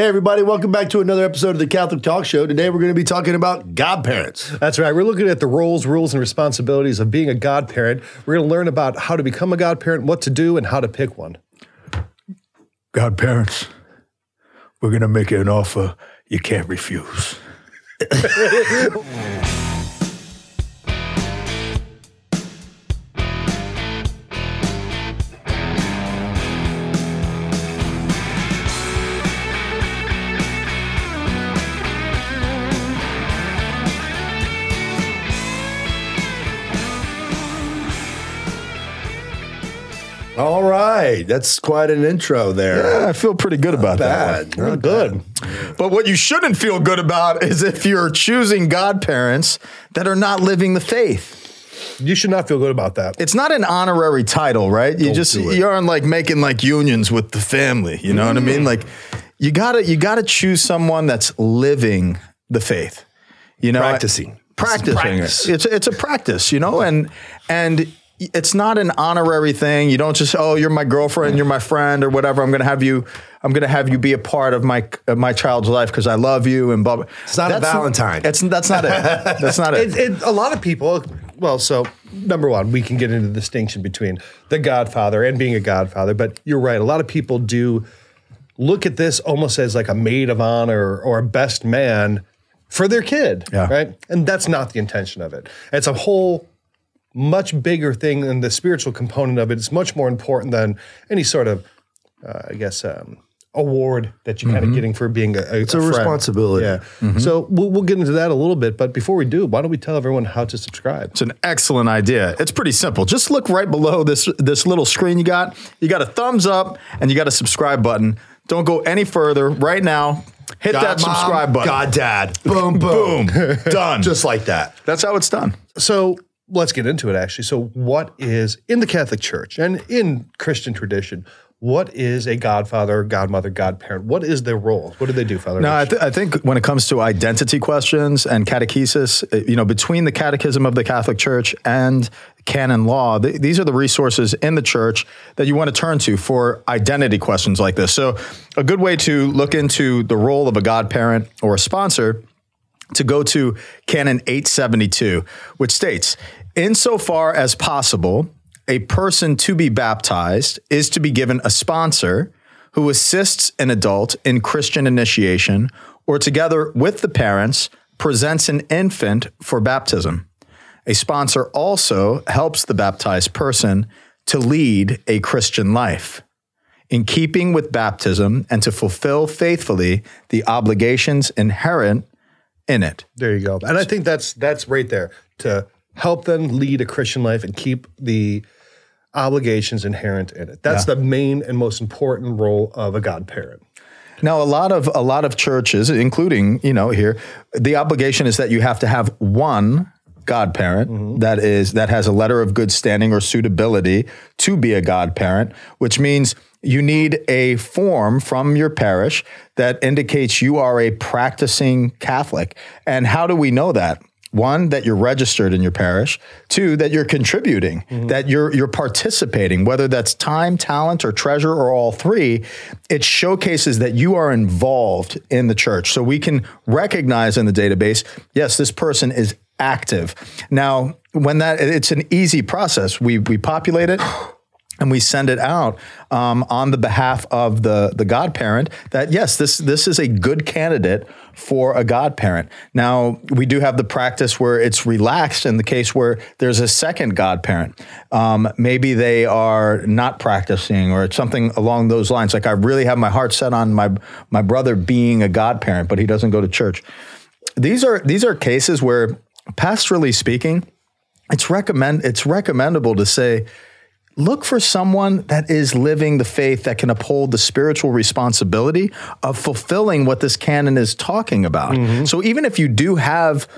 Hey, everybody, welcome back to another episode of the Catholic Talk Show. Today, we're going to be talking about godparents. That's right. We're looking at the roles, rules, and responsibilities of being a godparent. We're going to learn about how to become a godparent, what to do, and how to pick one. Godparents, we're going to make you an offer you can't refuse. right, that's quite an intro there. Yeah, I feel pretty good about Bad, that. not one. good. But what you shouldn't feel good about is if you're choosing godparents that are not living the faith. You should not feel good about that. It's not an honorary title, right? You just do it. you aren't like making like unions with the family. You know what I mean? Mm. Like you gotta you gotta choose someone that's living the faith. You know, Practicing. practicing practice. It's it's a practice, you know, and and it's not an honorary thing. You don't just oh you're my girlfriend, you're my friend, or whatever. I'm gonna have you. I'm gonna have you be a part of my of my child's life because I love you and blah. blah. It's not a Valentine. It's that's not it. That's not it. It, it, a lot of people, well, so number one, we can get into the distinction between the godfather and being a godfather, but you're right. A lot of people do look at this almost as like a maid of honor or a best man for their kid, Yeah. right? And that's not the intention of it. It's a whole much bigger thing than the spiritual component of it. It's much more important than any sort of, uh, I guess, um, award that you're kind of getting for being a, it's a responsibility. Yeah. So we'll, we'll get into that a little bit. But before we do, why don't we tell everyone how to subscribe? It's an excellent idea. It's pretty simple. Just look right below this this little screen you got. You got a thumbs up and you got a subscribe button. Don't go any further. Right now, hit God that mom, subscribe button. God dad. Boom, boom. Boom. Done. Just like that. That's how it's done. So let's get into it, actually. So, what is in the Catholic Church and in Christian tradition? What is a godfather, godmother, godparent? What is their role? What do they do, Father? No, I, th- I think when it comes to identity questions and catechesis, uh, you know, between the Catechism of the Catholic Church and canon law, th- these are the resources in the church that you want to turn to for identity questions like this. So, a good way to look into the role of a godparent or a sponsor to go to Canon 872, which states, insofar as possible, a person to be baptized is to be given a sponsor who assists an adult in Christian initiation or together with the parents presents an infant for baptism. A sponsor also helps the baptized person to lead a Christian life in keeping with baptism and to fulfill faithfully the obligations inherent in it. there you go. And I think that's that's right there to help them lead a Christian life and keep the obligations inherent in it. That's the main and most important role of a godparent. Now, a lot of a lot of churches, including you know here, the obligation is that you have to have one godparent mm-hmm. that is that has a letter of good standing or suitability to be a godparent, which means you need a form from your parish that indicates you are a practicing Catholic. And how do we know that? One, that you're registered in your parish. Two, that you're contributing, mm-hmm. that you're you're participating, whether that's time, talent, or treasure, or all three. It showcases that you are involved in the church. So we can recognize in the database, yes, this person is active. Now, when that it's an easy process. We we populate it and we send it out um, on the behalf of the the godparent that yes this this is a good candidate for a godparent. Now we do have the practice where it's relaxed in the case where there's a second godparent. Um, maybe they are not practicing or it's something along those lines. Like i really have my heart set on my my brother being a godparent but he doesn't go to church. These are these are cases where pastorally speaking it's recommend it's recommendable to say look for someone that is living the faith that can uphold the spiritual responsibility of fulfilling what this canon is talking about. So even if you do have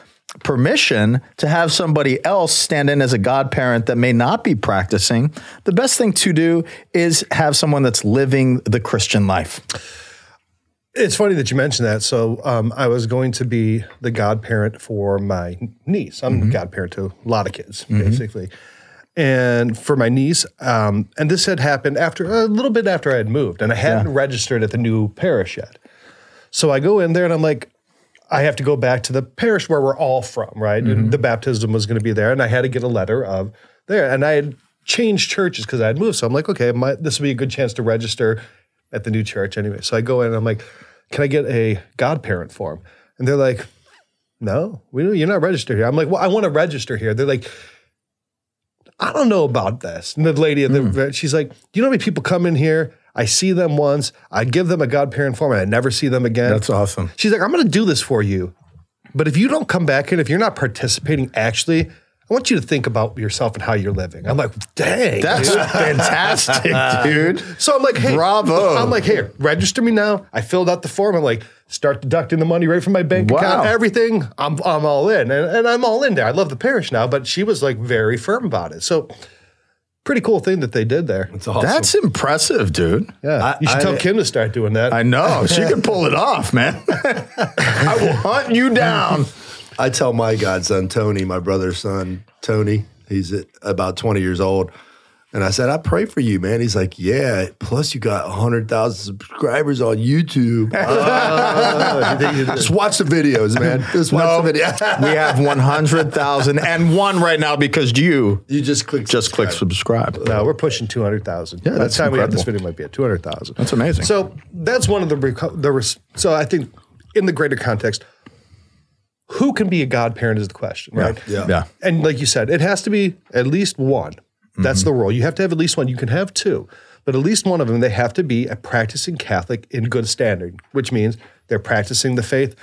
permission to have somebody else stand in as a godparent that may not be practicing, the best thing to do is have someone that's living the Christian life. It's funny that you mentioned that. So um, I was going to be the godparent for my niece. I'm Mm-hmm. a godparent to a lot of kids, basically. And for my niece, um, and this had happened after a little bit after I had moved, and I hadn't registered at the new parish yet. So I go in there and I'm like, I have to go back to the parish where we're all from, right? And the baptism was going to be there, and I had to get a letter of there. And I had changed churches because I had moved. So I'm like, okay, my, this would be a good chance to register at the new church anyway. So I go in and I'm like, can I get a godparent form? And they're like, no, we you're not registered here. I'm like, well, I want to register here. They're like, I don't know about this. And the lady, at the, hmm. she's like, do you know how many people come in here? I see them once, I give them a godparent form, and I never see them again. That's awesome. She's like, I'm going to do this for you. But if you don't come back and if you're not participating actually, I want you to think about yourself and how you're living. I'm like, dang. That's dude. fantastic, dude. So I'm like, hey, Bravo. I'm like, here, register me now. I filled out the form. I'm like, start deducting the money right from my bank Wow. account, everything. I'm, I'm all in. And, and I'm all in there. I love the parish now, but she was like very firm about it. So pretty cool thing that they did there. It's awesome. That's impressive, dude. Yeah. I- you should tell Kim to start doing that. I know. She can pull it off, man. I will hunt you down. I tell my godson, Tony, my brother's son, Tony, he's about 20 years old. And I said, I pray for you, man. He's like, Yeah. Plus, you got 100,000 subscribers on YouTube. Oh, just watch the videos, man. Just watch No, the video. we have 100,000 and one right now because you you just click just click subscribe. subscribe. no, we're pushing 200,000. By the that's time we have this video, might be at 200,000. That's amazing. So that's one of the reco- the res- so I think in the greater context, who can be a godparent is the question, right? Yeah. yeah. And like you said, it has to be at least one. That's Mm-hmm. the rule. You have to have at least one. You can have two, but at least one of them, they have to be a practicing Catholic in good standing, which means they're practicing the faith,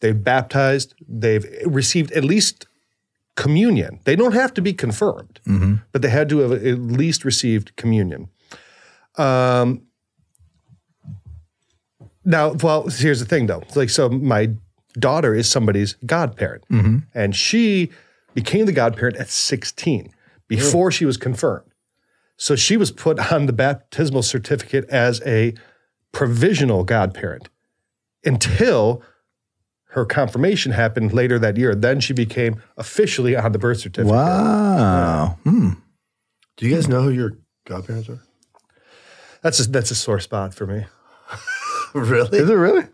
they've baptized, they've received at least communion. They don't have to be confirmed, Mm-hmm. but they had to have at least received communion. Um, now, well, here's the thing though. It's like, so my daughter is somebody's godparent, and she became the godparent at 16 before she was confirmed. So she was put on the baptismal certificate as a provisional godparent until her confirmation happened later that year. Then she became officially on the birth certificate. Wow. Hmm. Do you guys know who your godparents are? That's a, that's a sore spot for me. really? Is it really?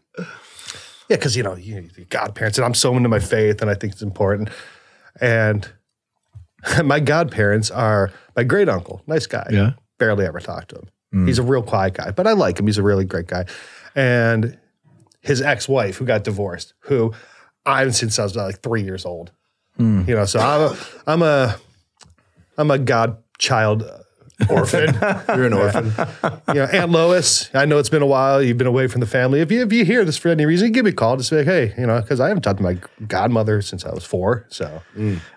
Yeah, because you know, you, you godparents, and I'm so into my faith, and I think it's important. And my godparents are my great uncle, nice guy. Yeah. barely ever talk to him. Mm. He's a real quiet guy, but I like him. He's a really great guy. And his ex-wife, who got divorced, who I haven't seen since I was like three years old. Hmm. You know, so I'm a, I'm a, I'm a godchild orphan. You're an orphan. you know, Aunt Lois, I know it's been a while. You've been away from the family. If you if you hear this for any reason, give me a call. Just be like, hey, you know, because I haven't talked to my godmother since I was four. So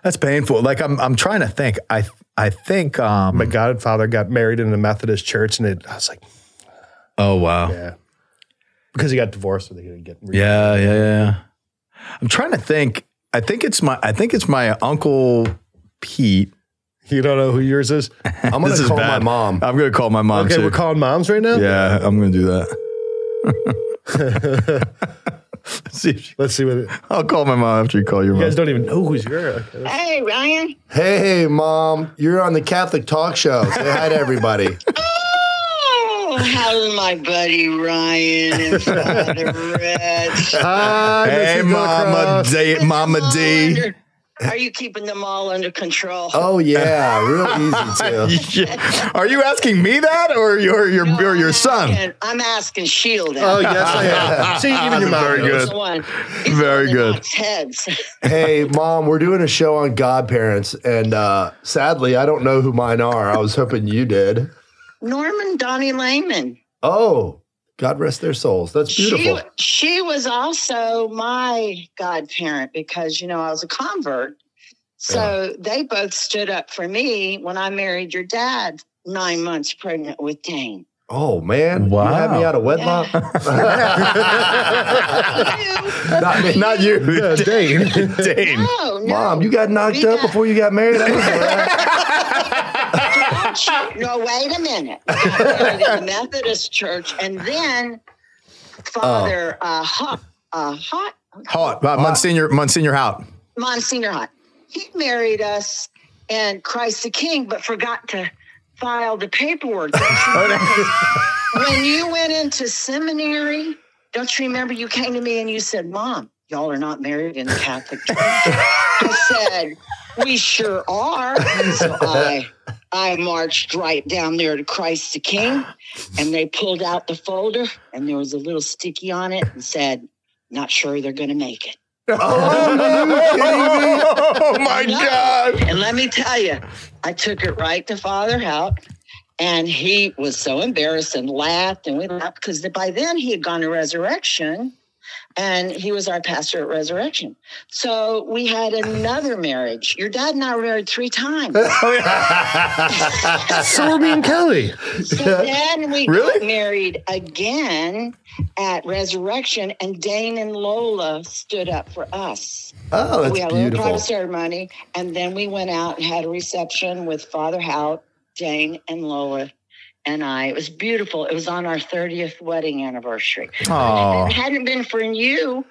That's painful. Like I'm I'm trying to think. I I think um my godfather got married in a Methodist church, and it, I was like, Oh wow. yeah, because he got divorced, so they didn't get. Re- Yeah, yeah, yeah. I'm trying to think. I think it's my I think it's my uncle Pete. You don't know who yours is? I'm going to is call my mom. I'm gonna call my mom Okay, too. we're calling moms right now. yeah, I'm gonna do that. See if she- Let's see what it, I'll call my mom after you call your mom. you guys don't even know who's your. Hey, Ryan. Hey, mom, you're on the Catholic Talk Show. Say hi to everybody. Oh, how's my buddy Ryan and Father Rich? Hi, Hey, Mama D, Mama All D. under- Are you keeping them all under control? Oh, yeah, real easy, too. Are you asking me that, or your your or your son? And I'm asking Scheel. Oh yes, I am. See, even your mom Very knows. good. He's the one. Very the one that good. Heads. Hey, mom, we're doing a show on godparents, and uh, sadly, I don't know who mine are. I was hoping you did. Norman Donnie Lehman. Oh, God rest their souls. That's beautiful. She, she was also my godparent because, you know, I was a convert. So they both stood up for me when I married your dad, nine months pregnant with Dane. oh, man. Wow. You had me out of wedlock? Not me. Not you, Yeah, Dane. Dane. No, no. Mom, you got knocked We up got- before you got married? I no, wait a minute. I got married the Methodist church, and then Father uh, Hot, uh, Hot, Hot, uh, Monsignor Monsignor Hot, Monsignor Hot, he married us and Christ the King, but forgot to file the paperwork. Don't you know? when you went into seminary, don't you remember you came to me and you said, Mom, y'all are not married in the Catholic Church? I said, We sure are. So I I marched right down there to Christ the King, and they pulled out the folder, and there was a little sticky on it and said, Not sure they're gonna make it. oh my No. God. And let me tell you, I took it right to Father Hout, and he was so embarrassed and laughed, and we laughed because by then he had gone to Resurrection, and he was our pastor at Resurrection. So we had another marriage. Your dad and I were married three times. Oh, so were me and Kelly. So then we Really? got married again at Resurrection, and Dane and Lola stood up for us. Oh, that's we that's had a little private ceremony, and then we went out and had a reception with Father Hout, Dane, and Lola, and I. It was beautiful. It was on our 30th wedding anniversary. Oh, If it hadn't been for you,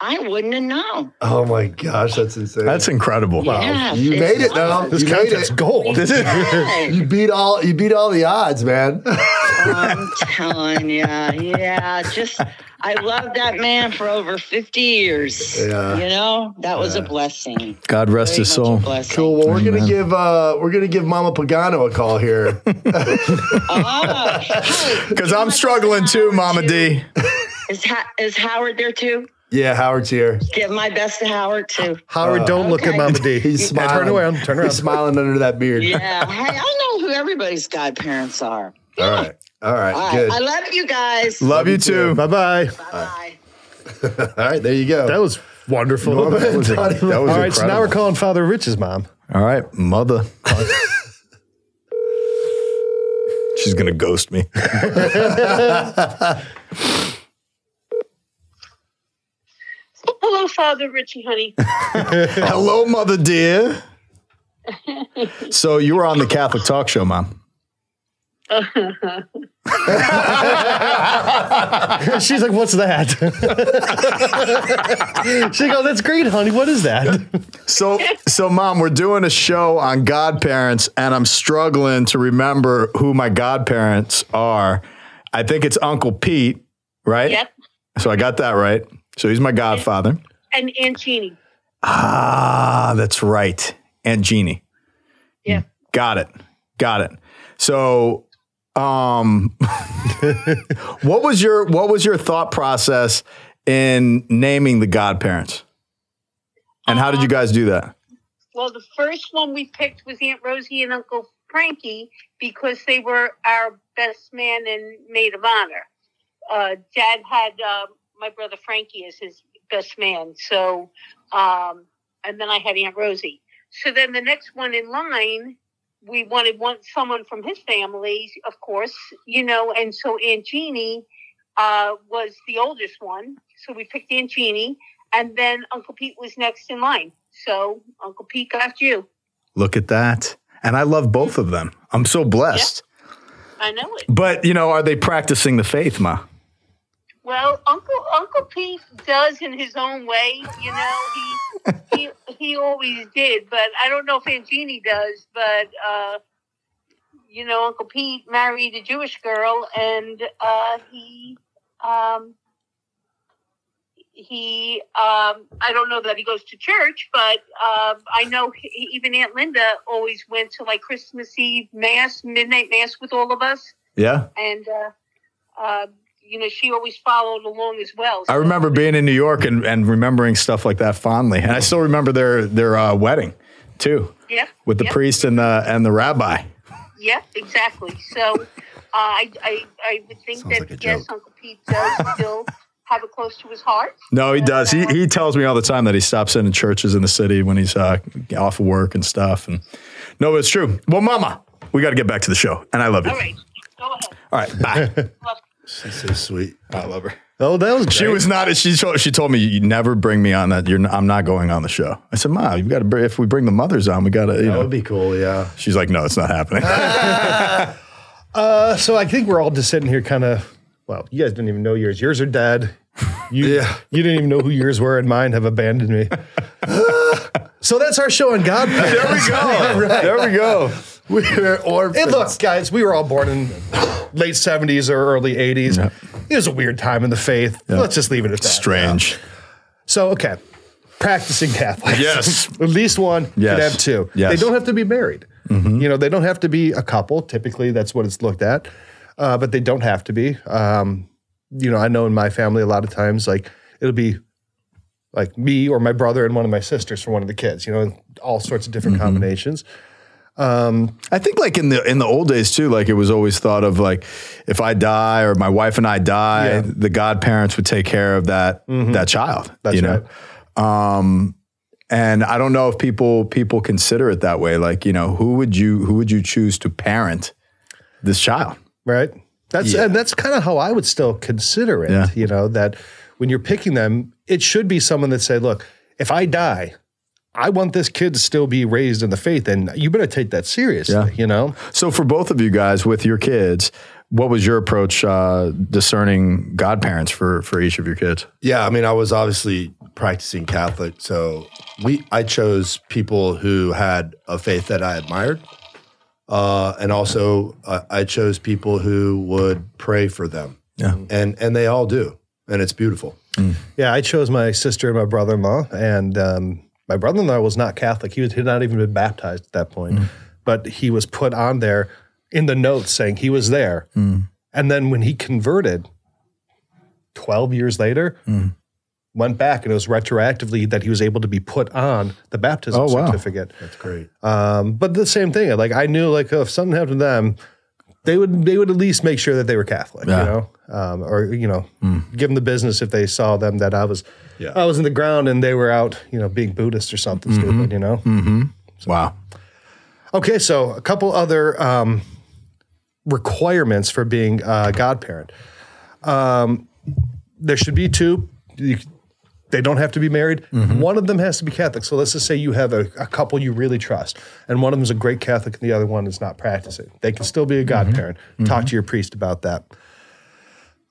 I wouldn't have known. Oh my gosh, that's insane. that's incredible. Yes, you made it though. This You made it. gold. Yes. You beat all. You beat all the odds, man. I'm telling you, yeah. Just I loved that man for over 50 years. Yeah. You know, that was a blessing. God rest Very his soul. Cool. Well, we're gonna give uh we're gonna give Mama Pagano a call here. Oh, hey, Because I'm struggling too, Mama D. Is, ha- is Howard there too? yeah, Howard's here. Give my best to Howard too. Howard, don't look at. Mama D. He's Yeah, smiling. turn around. Turn around. He's smiling under that beard. Yeah. hey, I know who everybody's godparents are. All right. All right. All right. Good. I love you guys. Love you too. Bye bye. Bye. All right. There you go. That was wonderful. Norman That was, Donnie That was all right, so now we're calling Father Rich's mom. All right, mother. She's gonna ghost me. Hello, Father Richie, honey. Hello, mother dear. So you were on the Catholic Talk Show, Mom. She's like, "What's that?" she goes, "That's great, honey. What is that?" So, so mom, we're doing a show on godparents, and I'm struggling to remember who my godparents are. I think it's Uncle Pete, right? Yep. So I got that right. So he's my godfather. And Aunt Jeannie. Ah, that's right. And Jeannie. Yeah. Got it. Got it. So, um, what was your what was your thought process in naming the godparents? And how did you guys do that? Well, the first one we picked was Aunt Rosie and Uncle Frankie because they were our best man and maid of honor. Uh, Dad had uh, my brother Frankie as his best man. So, um, and then I had Aunt Rosie. So then the next one in line, we wanted one someone from his family, of course, you know, and so Aunt Jeannie uh, was the oldest one. So we picked Aunt Jeannie, and then Uncle Pete was next in line. So Uncle Pete got you. Look at that. And I love both of them. I'm so blessed. I know it. But, you know, are they practicing the faith, Ma? Well, Uncle Uncle Pete does in his own way. You know, he he he always did, but I don't know if Aunt Jeannie does. But uh, you know, Uncle Pete married a Jewish girl, and uh, he um, he um, I don't know that he goes to church, but uh, I know he, even Aunt Linda always went to like Christmas Eve mass, midnight mass with all of us Yeah. and uh, uh, you know she always followed along as well. I remember being in New York and, and remembering stuff like that fondly. And I still remember their their uh, wedding too, Yep. with the yep, priest and the and the rabbi. Yep, exactly. So uh, I, I I would think Sounds that like yes, joke. Uncle Pete does still have it close to his heart. No, he does. He he tells me all the time that he stops in in churches in the city when he's uh, off of work and stuff. And no, it's true. Well, Mama, we got to get back to the show, and I love you. All right, go ahead. All right, bye. Love She's so sweet. I love her. Oh, that was great. She was not. She told, she told me you never bring me on that. You're. n- I'm not going on the show. I said, Ma, you got to. bring If we bring the mothers on, we got to. You That know. would be cool. Yeah. She's like, no, it's not happening. Uh, so I think we're all just sitting here, kind of. Well, you guys didn't even know yours. Yours are dead. You, Yeah. You didn't even know who yours were, and mine have abandoned me. so that's our show on God. there we go. There we go. We're orphans. And look, guys, we were all born in late 70s or early 80s. it was a weird time in the faith. Let's just leave it at that. Strange. So, okay, practicing Catholics. Yes. at least one Yes. could have two. Yes. They don't have to be married. You know, they don't have to be a couple. Typically, that's what it's looked at, uh, but they don't have to be. Um, you know, I know in my family a lot of times, like it'll be like me or my brother and one of my sisters for one of the kids. You know, all sorts of different combinations. I think like in the in the old days too, like it was always thought of like if I die or my wife and I die, Yeah. the godparents would take care of that that child. That's you know? Um and I don't know if people people consider it that way. Like, you know, who would you who would you choose to parent this child? right? That's Yeah. and that's kind of how I would still consider it. Yeah. You know that when you're picking them, it should be someone that say, "Look, if I die, I want this kid to still be raised in the faith, and you better take that seriously." Yeah. You know, So for both of you guys with your kids, what was your approach uh, discerning godparents for for each of your kids? Yeah, I mean, I was obviously practicing Catholic, so we I chose people who had a faith that I admired, uh, and also uh, I chose people who would pray for them. Yeah. and and they all do, and it's beautiful. yeah. I chose my sister and my brother-in-law, and um, my brother-in-law was not Catholic. He was he had not even been baptized at that point, mm. but he was put on there in the notes saying he was there, mm. and then when he converted, twelve years later. Mm. went back and it was retroactively that he was able to be put on the baptism Oh, wow. certificate. That's great. Um, but the same thing, like I knew, like if something happened to them, they would they would at least make sure that they were Catholic, Yeah. you know, um, or you know, give them the business if they saw them that I was, Yeah. I was in the ground and they were out, you know, being Buddhist or something stupid, you know. Wow. Okay, so a couple other um, requirements for being a godparent. Um, there should be two. You, they don't have to be married. Mm-hmm. One of them has to be Catholic. So let's just say you have a, a couple you really trust, and one of them is a great Catholic, and the other one is not practicing. They can still be a mm-hmm. godparent. Mm-hmm. Talk to your priest about that.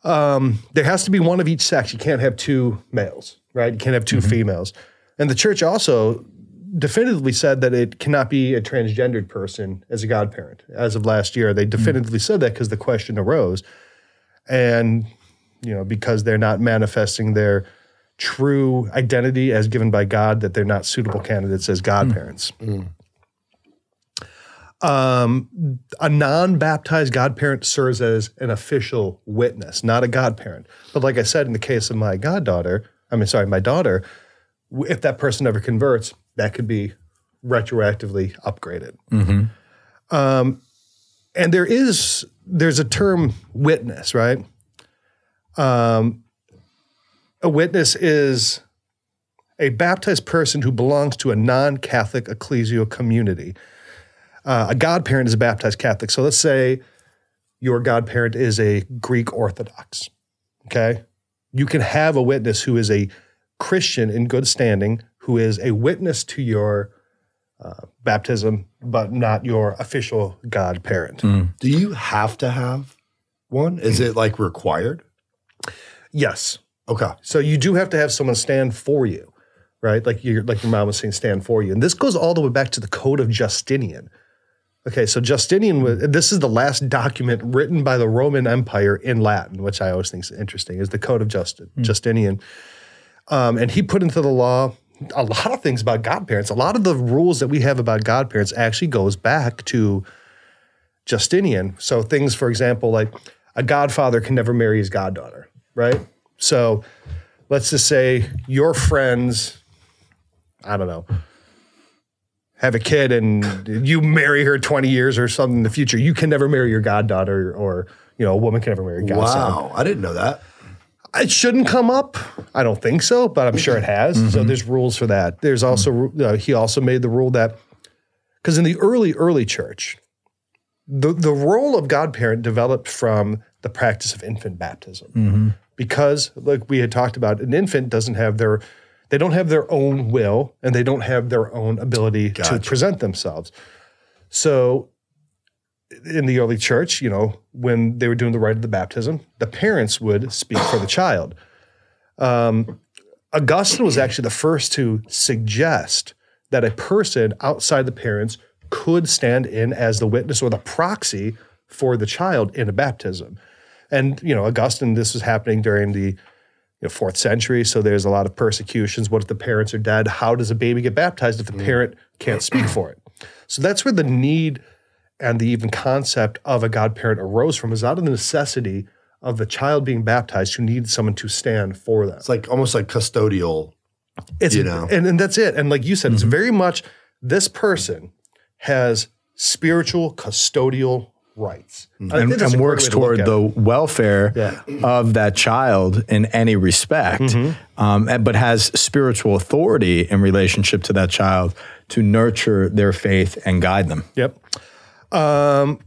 Um, there has to be one of each sex. You can't have two males, right? You can't have 2 females. And the church also definitively said that it cannot be a transgendered person as a godparent. As of last year, they mm. definitively said that because the question arose. And, you know, because they're not manifesting their true identity as given by God, that they're not suitable candidates as godparents. Um, a non-baptized godparent serves as an official witness, not a godparent. But like I said, in the case of my goddaughter, I mean, sorry, my daughter, if that person ever converts, that could be retroactively upgraded. Um, and there is there's a term witness, right? Um, a witness is a baptized person who belongs to a non-Catholic ecclesial community. Uh, a godparent is a baptized Catholic. So let's say your godparent is a Greek Orthodox. Okay. You can have a witness who is a Christian in good standing, who is a witness to your uh, baptism, but not your official godparent. Do you have to have one? Is it like required? Yes. Okay. So you do have to have someone stand for you, right? Like your like your mom was saying, stand for you. And this goes all the way back to the Code of Justinian. Okay, so Justinian was this is the last document written by the Roman Empire in Latin, which I always think is interesting, is the Code of Just, Justinian. Um, and he put into the law a lot of things about godparents. A lot of the rules that we have about godparents actually goes back to Justinian. So things, for example, like a godfather can never marry his goddaughter, right? So let's just say your friends, I don't know, have a kid and you marry her 20 years or something in the future. You can never marry your goddaughter or, you know, a woman can never marry a godson. Wow. I didn't know that. It shouldn't come up. I don't think so, but I'm sure it has. So mm-hmm. there's rules for that. There's also mm-hmm. uh, he also made the rule that because in the early early church, the the role of godparent developed from the practice of infant baptism mm-hmm. Because like we had talked about, an infant doesn't have their they don't have their own will and they don't have their own ability to present themselves. So in the early church, you know, when they were doing the rite of the baptism, the parents would speak for the child. Um, Augustine was actually the first to suggest that a person outside the parents could stand in as the witness or the proxy for the child in a baptism. And you know, Augustine, this was happening during the you know, fourth century, so there's a lot of persecutions. What if the parents are dead? How does a baby get baptized if the mm. parent can't speak for it? So that's where the need and the even concept of a godparent arose from, is out of the necessity of the child being baptized who needs someone to stand for them. It's like almost like custodial. It's you know. and, and that's it. And like you said, it's mm-hmm. very much this person has spiritual custodial rights. Think and, and works way to toward the welfare Yeah. of that child in any respect, Mm-hmm. um, and- but has spiritual authority in relationship to that child to nurture their faith and guide them. Yep. Um,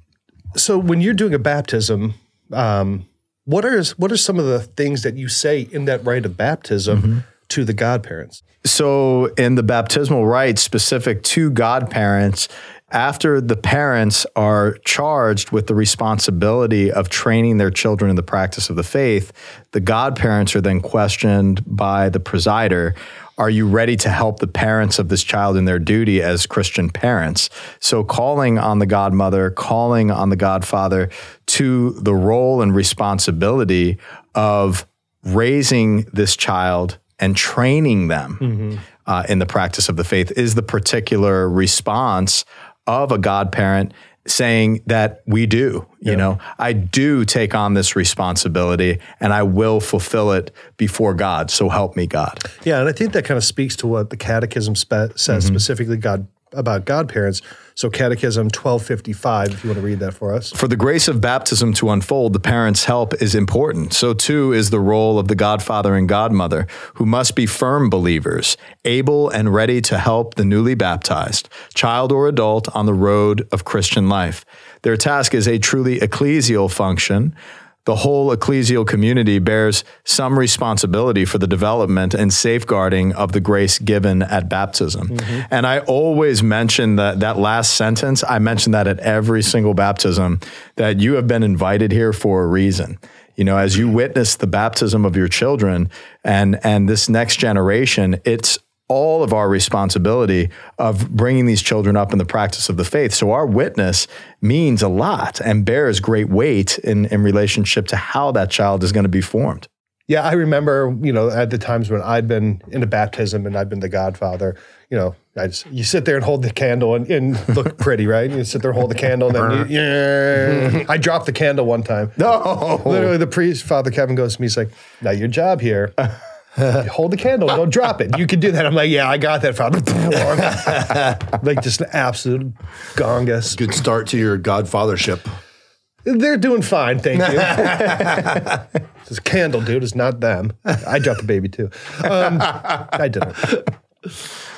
so when you're doing a baptism, um, what are what are some of the things that you say in that rite of baptism to the godparents? So, in the baptismal rite specific to godparents, after the parents are charged with the responsibility of training their children in the practice of the faith, the godparents are then questioned by the presider Are you ready to help the parents of this child in their duty as Christian parents? So, calling on the godmother, calling on the godfather to the role and responsibility of raising this child and training them uh, in the practice of the faith is the particular response of a godparent saying that we do you know? I do take on this responsibility and i will fulfill it before god so help me god. Yeah, and I think that kind of speaks to what the Catechism spe- says mm-hmm. specifically God about godparents. So Catechism 1255, if you want to read that for us. For the grace of baptism to unfold, the parent's help is important. So too is the role of the godfather and godmother, who must be firm believers, able and ready to help the newly baptized, child or adult, on the road of Christian life. Their task is a truly ecclesial function. The whole ecclesial community bears some responsibility for the development and safeguarding of the grace given at baptism. Mm-hmm. And I always mention that that last sentence, I mention that at every single baptism that you have been invited here for a reason. You know, as you witness the baptism of your children and and this next generation, it's all of our responsibility of bringing these children up in the practice of the faith. So our witness means a lot and bears great weight in, in relationship to how that child is going to be formed. Yeah, I remember, you know, at the times when I'd been in a baptism and I'd been the godfather, you know, I just, you sit there and hold the candle and, and look pretty, right? You sit there and hold the candle and then, you, yeah. I dropped the candle one time. No. Literally, the priest, Father Kevin, goes to me. He's like, "Now your job here, hold the candle, don't drop it. You can do that." I'm like, "Yeah, I got that, Father." like just an absolute gongus. Good start to your godfathership. They're doing fine, thank you. this candle, dude, is not them. I dropped the baby too. Um, I didn't.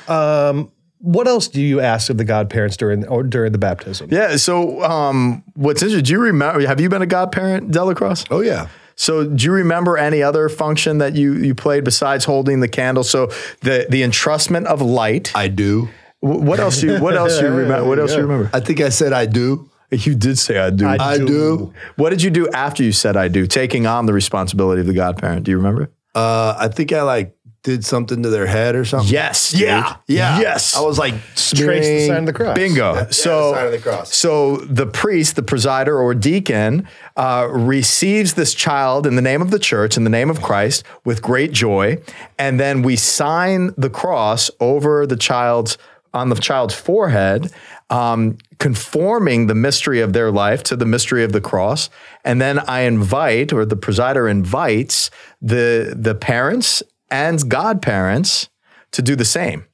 Um, what else do you ask of the godparents during or during the baptism? Yeah. So, um, what's interesting? Do you remember? Have you been a godparent, DellaCrosse? Oh yeah. So, do you remember any other function that you you played besides holding the candle? So, the the entrustment of light. I do. What else? Do you what else you remember? What else do you remember? I think I said I do. You did say I do. I do. what did you do after you said I do? Taking on the responsibility of the godparent. Do you remember? Uh, I think I like did something to their head or something. Yes. Yeah. dude. Yeah. Yes. I was like Trace the sign of the cross. Bingo. so, sign of the cross. so the priest, the presider or deacon, uh, receives this child in the name of the church, in the name of Christ, with great joy, and then we sign the cross over the child's on the child's forehead, um, conforming the mystery of their life to the mystery of the cross. And then I invite, or the presider invites, the the parents and godparents to do the same.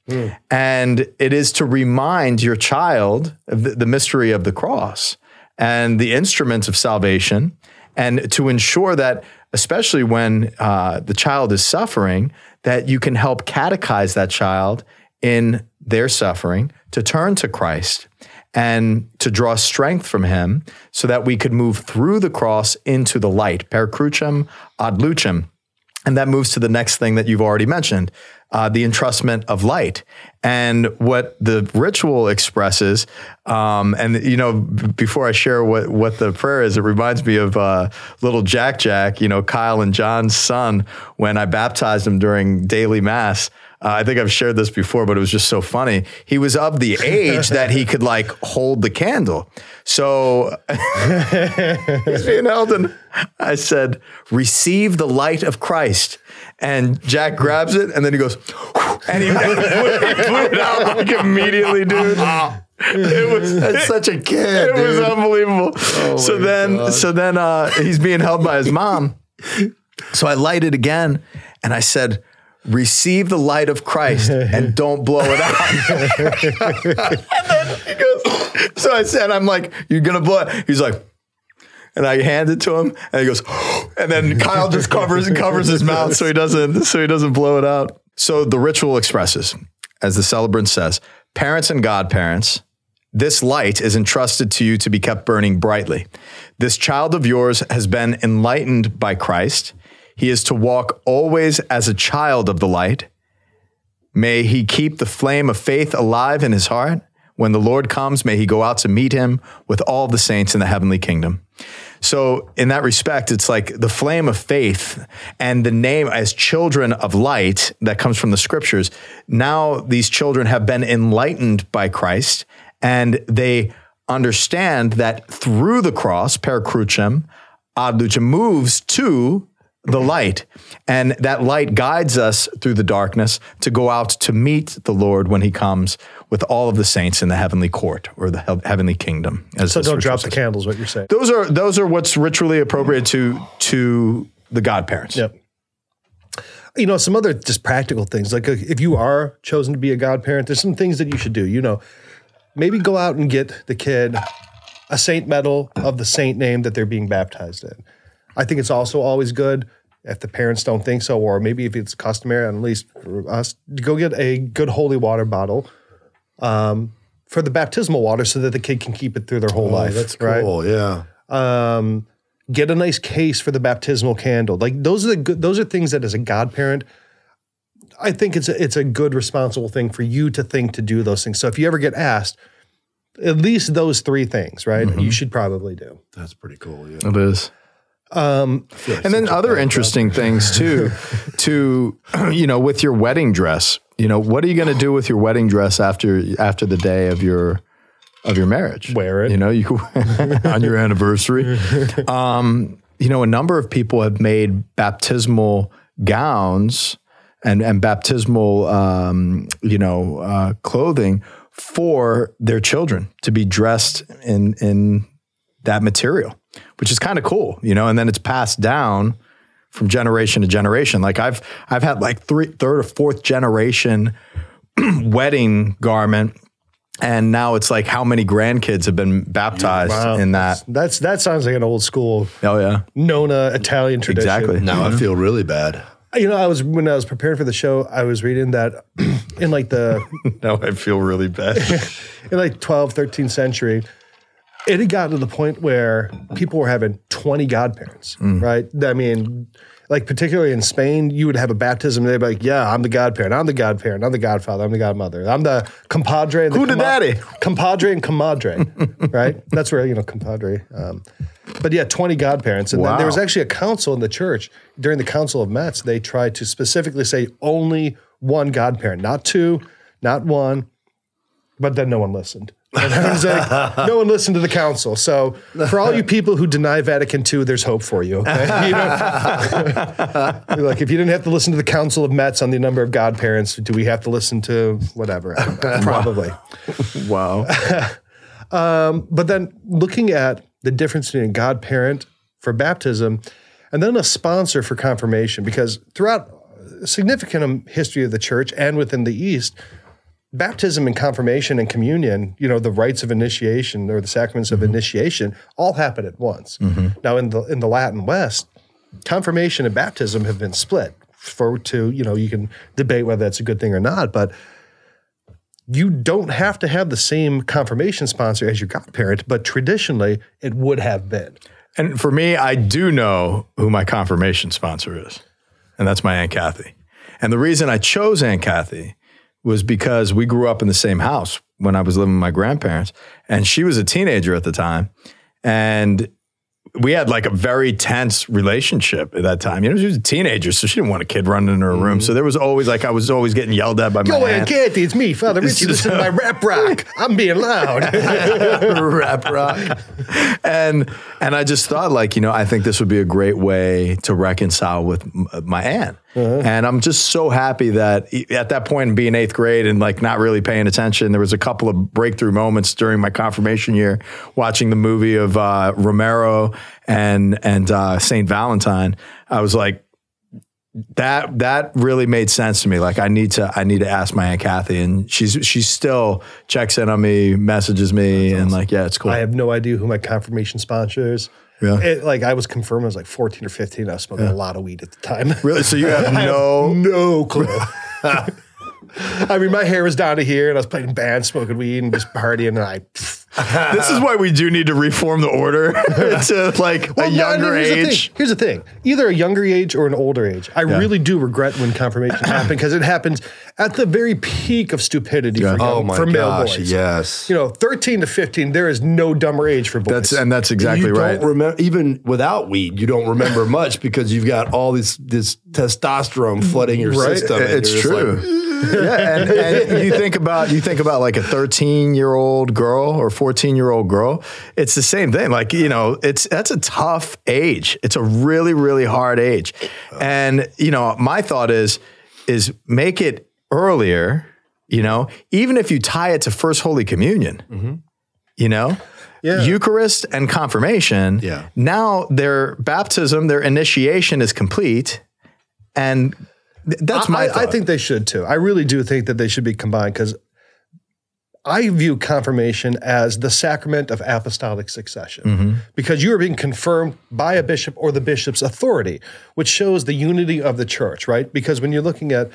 And it is to remind your child of the, the mystery of the cross and the instruments of salvation, and to ensure that, especially when uh, the child is suffering, that you can help catechize that child in their suffering to turn to Christ and to draw strength from him so that we could move through the cross into the light. Per crucem ad lucem. And that moves to the next thing that you've already mentioned uh, the entrustment of light. And what the ritual expresses, um, and you know, before I share what what the prayer is, it reminds me of uh, little Jack Jack, you know, Kyle and John's son, when I baptized him during daily mass. Uh, I think I've shared this before, but it was just so funny. He was of the age that he could like hold the candle. So he's being held, and I said, "Receive the light of Christ." And Jack grabs it, and then he goes, and he, he blew it out like immediately, dude. It was That's such a kid. it was dude. unbelievable. so then, God. so then uh, he's being held by his mom. So I light it again, and I said, "Receive the light of Christ and don't blow it out." and then he goes. So I said, "I'm like, you're gonna blow it." He's like. And I hand it to him, and he goes, and then Kyle just covers and covers his mouth so he doesn't so he doesn't blow it out. So the ritual expresses, as the celebrant says, parents and godparents, this light is entrusted to you to be kept burning brightly. This child of yours has been enlightened by Christ. He is to walk always as a child of the light. May he keep the flame of faith alive in his heart. When the Lord comes, may he go out to meet him with all the saints in the heavenly kingdom. So, in that respect, it's like the flame of faith and the name as children of light that comes from the scriptures. Now, these children have been enlightened by Christ and they understand that through the cross, per crucem, ad lucem moves to the light. And that light guides us through the darkness to go out to meet the Lord when he comes with all of the saints in the heavenly court or the he- heavenly kingdom. As So don't drop the candles. What you're saying? Those are those are what's ritually appropriate to to the godparents. Yep. You know, some other just practical things. Like uh, if you are chosen to be a godparent, there's some things that you should do. You know, maybe go out and get the kid a saint medal of the saint name that they're being baptized in. I think it's also always good if the parents don't think so, or maybe if it's customary, at least for us, to go get a good holy water bottle um, for the baptismal water so that the kid can keep it through their whole Oh, life. that's right? cool. Yeah. um, get a nice case for the baptismal candle. Like those are the good, those are things that as a godparent, I think it's a, it's a good responsible thing for you to think to do those things. So if you ever get asked, at least those three things, right? You should probably do. That's pretty cool. Yeah. It is. Um, And then other interesting things too, to you know, with your wedding dress. You know, what are you going to do with your wedding dress after after the day of your of your marriage? Wear it. You know, you on your anniversary. Um, you know, a number of people have made baptismal gowns and and baptismal, um, you know, uh, clothing for their children to be dressed in in that material, which is kind of cool, you know. And then it's passed down from generation to generation. Like I've I've had like three, third or fourth generation wedding garment. And now it's like how many grandkids have been baptized wow. in that? That's that sounds like an old school Oh yeah, Nona Italian tradition. exactly. Now I feel really bad. You know, I was when I was preparing for the show, I was reading that in like the Now I feel really bad. in like 12th, 13th century, it had gotten to the point where people were having 20 godparents, right? I mean, like particularly in Spain, you would have a baptism and they'd be like, yeah, I'm the godparent, I'm the godparent, I'm the godfather, I'm the godmother, I'm the compadre. And the Who the daddy? Compadre and comadre, right? That's where, you know, compadre. Um, but yeah, 20 godparents. And then there was actually a council in the church during the Council of Metz. They tried to specifically say only one godparent, not two, not one, but then no one listened. Like, no one listened to the council. So for all you people who deny Vatican II, there's hope for you. Okay? You know? Like if you didn't have to listen to the Council of Metz on the number of godparents, do we have to listen to whatever? I don't know. Probably. wow. Um, but then looking at the difference between a godparent for baptism and then a sponsor for confirmation, because throughout a significant history of the church and within the East, baptism and confirmation and communion, you know, the rites of initiation or the sacraments of mm-hmm. initiation all happen at once. Mm-hmm. Now in the in the Latin West, confirmation and baptism have been split for to, you know, you can debate whether that's a good thing or not, but you don't have to have the same confirmation sponsor as your godparent, but traditionally it would have been. And for me, I do know who my confirmation sponsor is, and that's my aunt Kathy. And the reason I chose Aunt Kathy was because we grew up in the same house when I was living with my grandparents, and she was a teenager at the time, and we had like a very tense relationship at that time. You know, she was a teenager, so she didn't want a kid running in her room. Mm-hmm. So there was always like I was always getting yelled at by my Go. Aunt Kathy, it's me, Father Richie. This is my rap rock. I'm being loud. rap rock. and and I just thought like, you know, I think this would be a great way to reconcile with my aunt. And I'm just so happy that at that point in being eighth grade and like not really paying attention, there was a couple of breakthrough moments during my confirmation year, watching the movie of uh, Romero and and uh, Saint Valentine. I was like, that that really made sense to me. Like I need to I need to ask my aunt Kathy, and she's she still checks in on me, messages me, and like yeah, it's cool. I have no idea who my confirmation sponsor is. Yeah. It, like I was confirmed, I was like 14 or 15. I was smoking a lot of weed at the time. really? So you have no no clue. I mean, my hair was down to here, and I was playing band, smoking weed, and just partying. And I, this is why we do need to reform the order to like a Well, no, younger no, here's the age. thing. Here's the thing: either a younger age or an older age. I really do regret when confirmation happened because it happens at the very peak of stupidity for, young, Oh my for male gosh, boys. yes. You know, 13 to 15, there is no dumber age for boys. That's and that's exactly you right. don't remember even without weed, you don't remember much because you've got all this this testosterone flooding your Right. system. it's true. like, yeah, and, and you think about you think about like a 13 year old girl or 14 year old girl. It's the same thing. Like you know, it's that's a tough age. It's a really really hard age, and you know, my thought is is make it earlier. You know, even if you tie it to First Holy Communion, mm-hmm. you know. Yeah. Eucharist and confirmation. Yeah. Now their baptism, their initiation is complete, and th- that's my. I, I think they should too. I really do think that they should be combined because I view confirmation as the sacrament of apostolic succession Mm-hmm. because you are being confirmed by a bishop or the bishop's authority, which shows the unity of the church, right? Because when you're looking at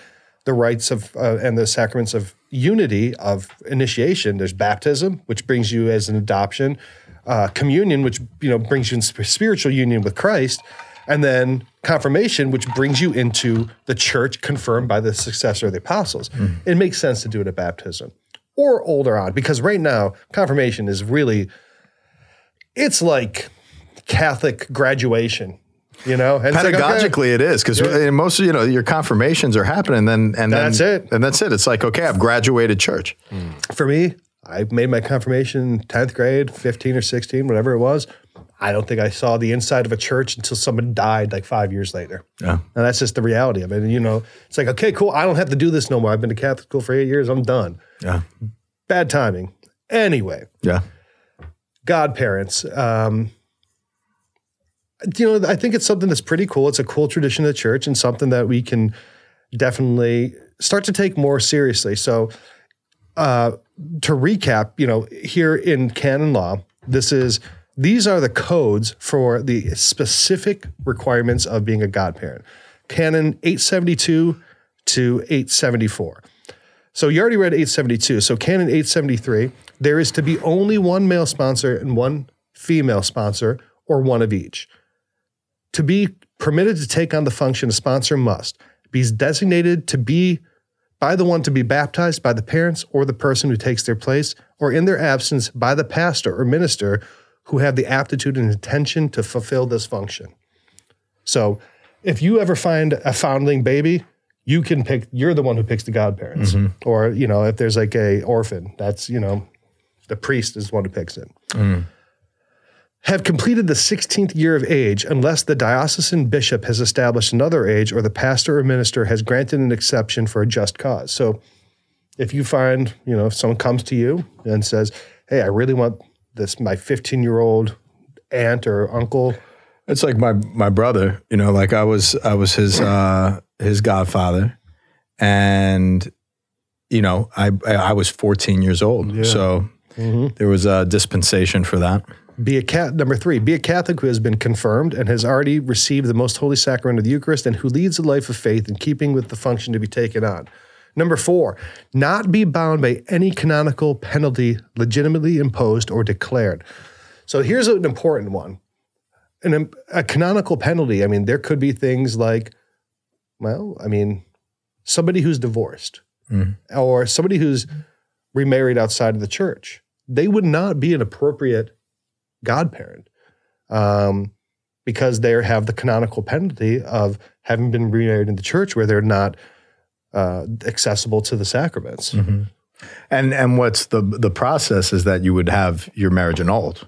the rites of uh, and the sacraments of unity of initiation, there's baptism, which brings you as an adoption, uh, communion, which you know brings you in sp- spiritual union with Christ, and then confirmation, which brings you into the church confirmed by the successor of the apostles. Hmm. It makes sense to do it at baptism or older on because right now confirmation is really it's like Catholic graduation, you know. And it's like, okay, Pedagogically, it is because most of you know your confirmations are happening, then and then, That's it. and that's it. It's like okay, I've graduated church. Hmm. for me, I made my confirmation 10th grade, 15 or 16, whatever it was. I don't think I saw the inside of a church until someone died like five years later. Yeah. And that's just the reality of it. And, you know, it's like, okay, cool. I don't have to do this no more. I've been to Catholic school for eight years. I'm done. Yeah, Bad timing. Anyway, yeah, godparents. Um, you know, I think it's something that's pretty cool. It's a cool tradition of the church and something that we can definitely start to take more seriously. So, uh, to recap, you know, here in canon law, this is these are the codes for the specific requirements of being a godparent. Canon 872 to 874. So you already read 872. So Canon 873, there is to be only one male sponsor and one female sponsor, or one of each. To be permitted to take on the function, a sponsor must be designated to be by the one to be baptized by the parents or the person who takes their place, or in their absence by the pastor or minister who have the aptitude and intention to fulfill this function. So if you ever find a foundling baby, you can pick, you're the one who picks the godparents. Mm-hmm. Or, you know, if there's like a orphan, that's, you know, the priest is the one who picks it. Mm-hmm. Have completed the 16th year of age unless the diocesan bishop has established another age or the pastor or minister has granted an exception for a just cause. So if you find, you know, if someone comes to you and says, Hey, I really want this, my 15 year old aunt or uncle. it's like my my brother. You know, like I was I was his uh, his godfather, and you know I I was 14 years old, so there was a dispensation for that. Be a cat number three, be a Catholic who has been confirmed and has already received the most holy sacrament of the Eucharist and who leads a life of faith in keeping with the function to be taken on. Number four, not be bound by any canonical penalty legitimately imposed or declared. So here's an important one. An, a canonical penalty, I mean, there could be things like, well, I mean, somebody who's divorced or somebody who's remarried outside of the church, they would not be an appropriate godparent um, because they have the canonical penalty of having been remarried in the church where they're not uh, accessible to the sacraments. And and what's the the process is that you would have your marriage annulled,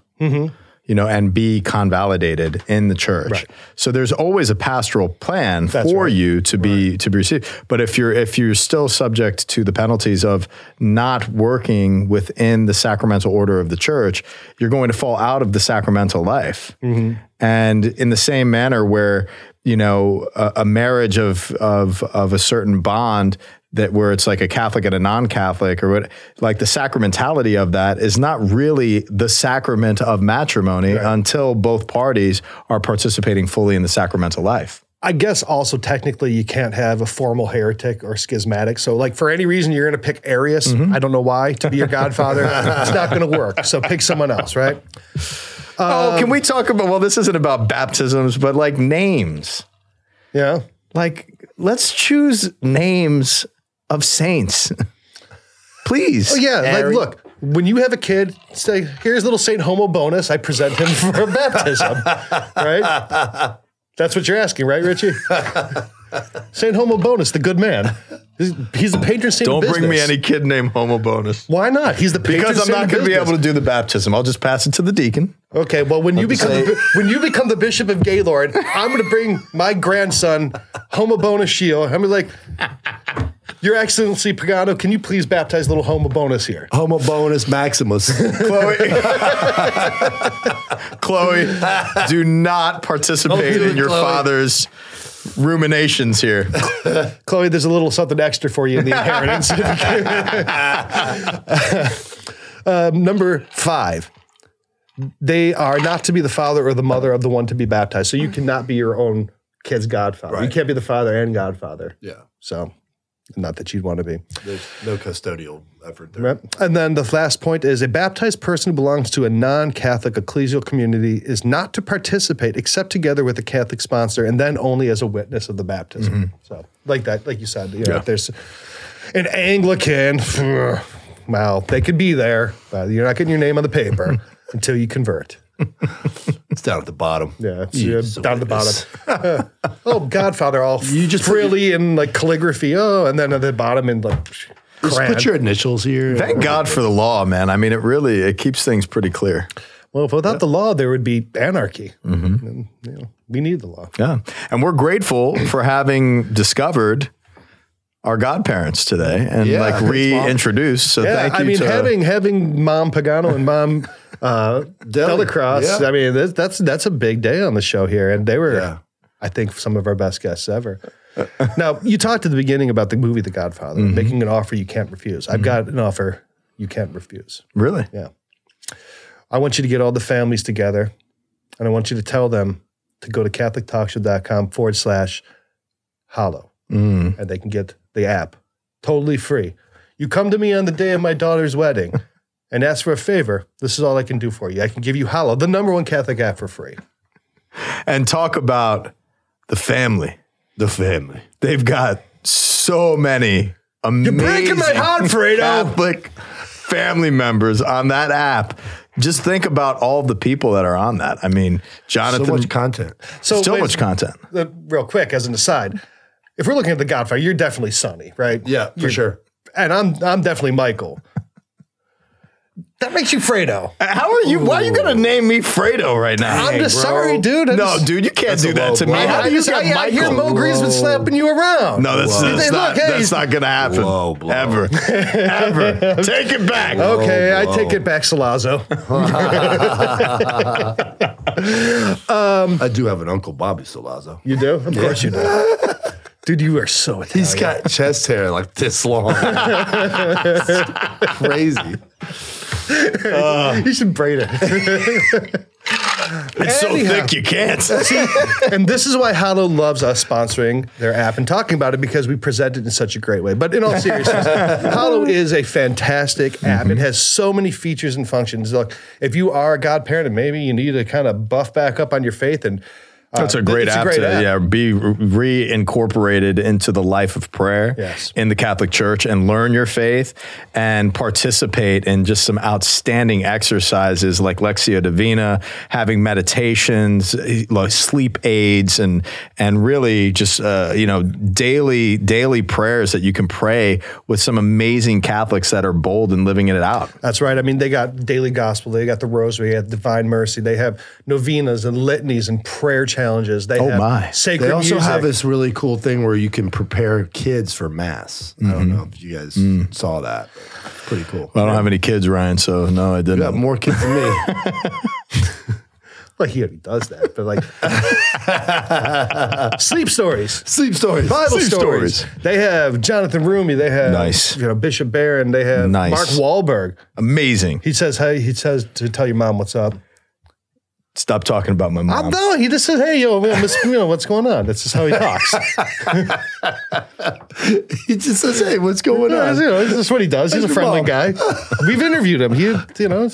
you know, and be convalidated in the church. Mm-hmm. Right. So there's always a pastoral plan That's for right. you to be to be received. But if you're if you're still subject to the penalties of not working within the sacramental order of the church, you're going to fall out of the sacramental life. Mm-hmm. And in the same manner, where you know a, a marriage of of of a certain bond that where it's like a Catholic and a non-Catholic or what like the sacramentality of that is not really the sacrament of matrimony until both parties are participating fully in the sacramental life. I guess also technically you can't have a formal heretic or schismatic. So, like for any reason you're going to pick Arius, Mm-hmm. I don't know why, to be your godfather, it's not going to work. So pick someone else, right? Oh, can we um, talk about well this isn't about baptisms but like names. Yeah. Like let's choose names of saints. Please. Oh yeah, Ari- like look, when you have a kid, say, here's little Saint Homo bonus. I present him for baptism, right? That's what you're asking, right, Richie? Saint Homo bonus, the good man. He's, he's the patron saint. Don't of bring me business. any kid named Homo Bonus. Why not? He's the patron Because I'm saint not of going to be business. able to do the baptism. I'll just pass it to the deacon. Okay, well, when you become the, when you become the bishop of Gaylord, I'm going to bring my grandson, Homo Bonus Shio. I'm gonna be like, Your Excellency Pagano, can you please baptize little Homo Bonus here? Homo bonus Maximus. Chloe, Chloe, do not participate do it, in your Chloe. father's ruminations here. Chloe, there's a little something extra for you in the inheritance. um, number five, they are not to be the father or the mother of the one to be baptized. So you cannot be your own kid's godfather. You can't be the father and godfather. yeah. So, not that you'd want to be. There's no custodial effort there. Right. And then the last point is a baptized person who belongs to a non Catholic ecclesial community is not to participate except together with a Catholic sponsor and then only as a witness of the baptism. Mm-hmm. So, like that, like you said, you know, if there's an Anglican, well, they could be there, but you're not getting your name on the paper until you convert. It's down at the bottom. Yeah, it's You uh, down at the witness. bottom. oh, Godfather, all You just put frilly in like calligraphy. Oh, and then at the bottom in like Just crayon. put your initials here. Thank God for the law, man. I mean, it really it keeps things pretty clear. Well, if without the law, there would be anarchy. And, you know, we need the law. Yeah, and we're grateful for having discovered our godparents today and Yeah, like reintroduced. So Yeah, thank you I mean, to having having Mom Pagano and Mom uh, DellaCrosse. yeah. I mean, that's, that's that's a big day on the show here, and they were, Yeah. I think, some of our best guests ever. now, you talked at the beginning about the movie The Godfather, making an offer you can't refuse. I've got an offer you can't refuse. really. Yeah. I want you to get all the families together and I want you to tell them to go to catholictalkshow.com forward slash hollow. Mm. And they can get the app totally free. You come to me on the day of my daughter's wedding and ask for a favor. This is all I can do for you. I can give you Hollow, the number one Catholic app for free. and talk about the family. the family. They've got so many amazing breaking my heart, Fredo. Catholic family members on that app. Just think about all the people that are on that. I mean, Jonathan, So much content. So still wait- much content. real quick, as an aside, if we're looking at the Godfather, you're definitely Sonny, right? Yeah, for You're- sure. And I'm I'm definitely Michael. That makes you Fredo. Uh, how are you? Why are you going to name me Fredo right now? I'm just bro. sorry, dude. I no, just- dude, you can't do that to me. blow. How I, do you just, I, I hear Michael? Moe Greene's been slapping you around. No, that's, Whoa. that's Hey, look, not. hey, that's not going to happen. Whoa, blow. Ever, ever. Take it back. Okay, I take it back, Sollozzo. Um, I do have an uncle, Bobby Salazzo. You do? Of course you do. Dude, you are so Italian. He's got chest hair like this long. Crazy. Uh. you should braid it. It's so thick you can't. and this is why Hollow loves us sponsoring their app and talking about it because we present it in such a great way. But in all seriousness, Hollow is a fantastic app. It mm-hmm. has so many features and functions. Look, if you are a godparent and maybe you need to kind of buff back up on your faith and That's a great app to yeah be reincorporated into the life of prayer Yes. in the Catholic Church and learn your faith and participate in just some outstanding exercises like Lectio Divina, having meditations, like sleep aids, and and really just uh, you know daily daily prayers that you can pray with some amazing Catholics that are bold in living it out. That's right. I mean, they got daily gospel, they got the rosary, they have divine mercy, they have novenas and litanies and prayer challenges. They Oh, have my. sacred They also music. have this really cool thing where you can prepare kids for mass. I don't mm-hmm. know if you guys mm. saw that. Pretty cool. I don't have any kids, Ryan, so no, I You got didn't. more kids than me. Well, he already does that, but like sleep stories. Sleep stories. Bible Sleep stories. stories. They have Jonathan Roumie. They have Nice. you know Bishop Barron. They have Nice. Mark Wahlberg. Amazing. He says, "Hey," he says to tell your mom what's up. Stop talking about my I mom. no, he just says, "Hey, yo, miss- you know what's going on." That's just how he talks. He just says, "Hey, what's going on?" you know, that's what he does. He's a friendly guy. We've interviewed him. He, you know,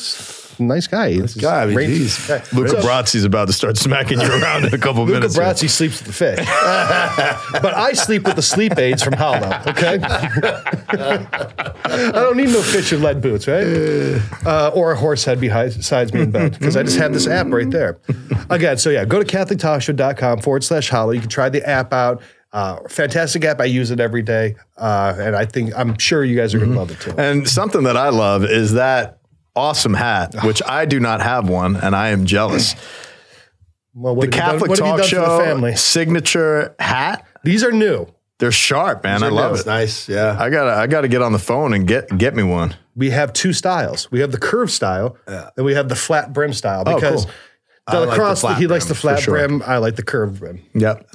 nice guy. He's guy, I mean, geez. Luca So- Brasi's about to start smacking you around in a couple Luca minutes. here. Brazzi sleeps with the fish, but I sleep with the sleep aids from Hollow. Okay, I don't need no fish in lead boots, right? Uh, or a horse head behind, besides me in bed because I just have this app right there. Again, so yeah, go to CatholicTalkShow.com forward slash Hollow. You can try the app out. Uh, fantastic app. I use it every day, uh, and I think I'm sure you guys are gonna love it too. And something that I love is that awesome hat, which I do not have one, and I am jealous. Well, what The done- Catholic what Talk Show signature hat. These are new. They're sharp, man. I love It's it. nice. Yeah. I gotta, I gotta get on the phone and get get me one. we have two styles. We have the curved style, and we have the flat brim style oh, because cool. the like DellaCrosse he likes the flat sure. brim. I like the curved brim. Yep.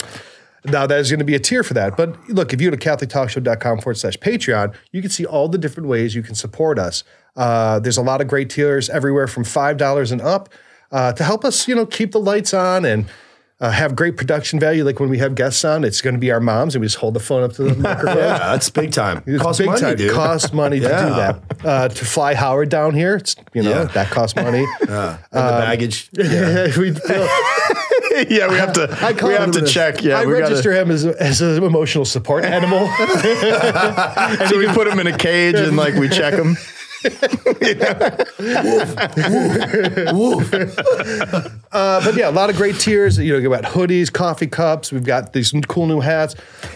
Now there's going to be a tier for that. But look, if you go to CatholicTalkShow.com forward slash Patreon, you can see all the different ways you can support us. Uh, there's a lot of great tiers everywhere from five dollars and up uh, to help us, you know, keep the lights on and. Uh, have great production value. Like when we have guests on, it's going to be our moms, and we just hold the phone up to the microphone. Yeah, that's big time. It's Costs big money, time. dude. It costs money to do that. Uh, to fly Howard down here, it's, you know, Yeah. that costs money. Yeah. And the baggage. we, yeah, we have to. I call we have to this. check. Yeah, I we register him as, a, as an emotional support animal. So we put him in a cage and like we check him. Uh, but yeah, a lot of great tiers. You know, you got hoodies, coffee cups. We've got these cool new hats.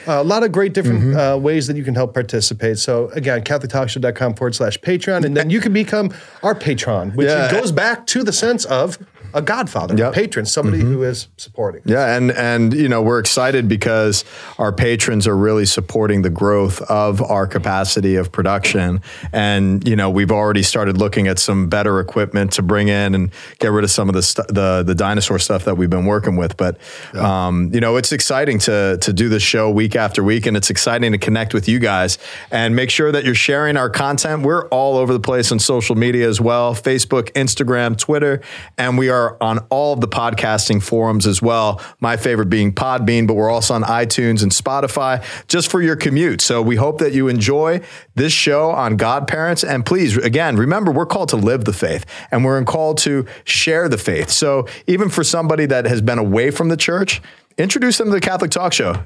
Uh, a lot of great different Mm-hmm. uh, ways that you can help participate. So again, CatholicTalkShow.com forward slash Patreon, and then you can become our patron, which Yeah. goes back to the sense of a godfather, a patron, somebody who is supporting. Yeah, and and you know we're excited because our patrons are really supporting the growth of our capacity of production, and you know we've already started looking at some better equipment to bring in and get rid of some of the stu- the the dinosaur stuff that we've been working with. But um, you know it's exciting to to do this show week after week, and it's exciting to connect with you guys and make sure that you're sharing our content. We're all over the place on social media as well: Facebook, Instagram, Twitter, and we are on all of the podcasting forums as well. My favorite being Podbean, but we're also on iTunes and Spotify just for your commute. So we hope that you enjoy this show on Godparents. And please, again, remember, we're called to live the faith and we're called to share the faith. So even for somebody that has been away from the church, introduce them to the Catholic Talk Show.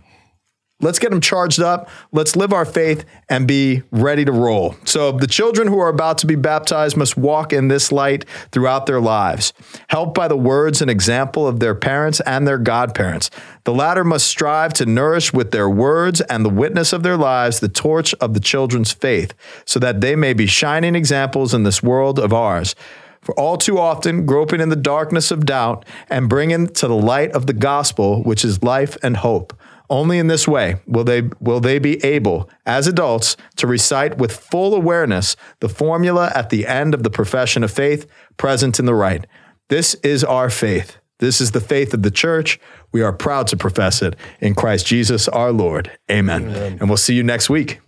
Let's get them charged up. Let's live our faith and be ready to roll. So, the children who are about to be baptized must walk in this light throughout their lives, helped by the words and example of their parents and their godparents. The latter must strive to nourish with their words and the witness of their lives the torch of the children's faith, so that they may be shining examples in this world of ours. For all too often, groping in the darkness of doubt and bringing to the light of the gospel, which is life and hope. Only in this way will they will they be able, as adults, to recite with full awareness the formula at the end of the profession of faith present in the rite. This is our faith. This is the faith of the church. We are proud to profess it in Christ Jesus our Lord. Amen. And we'll see you next week.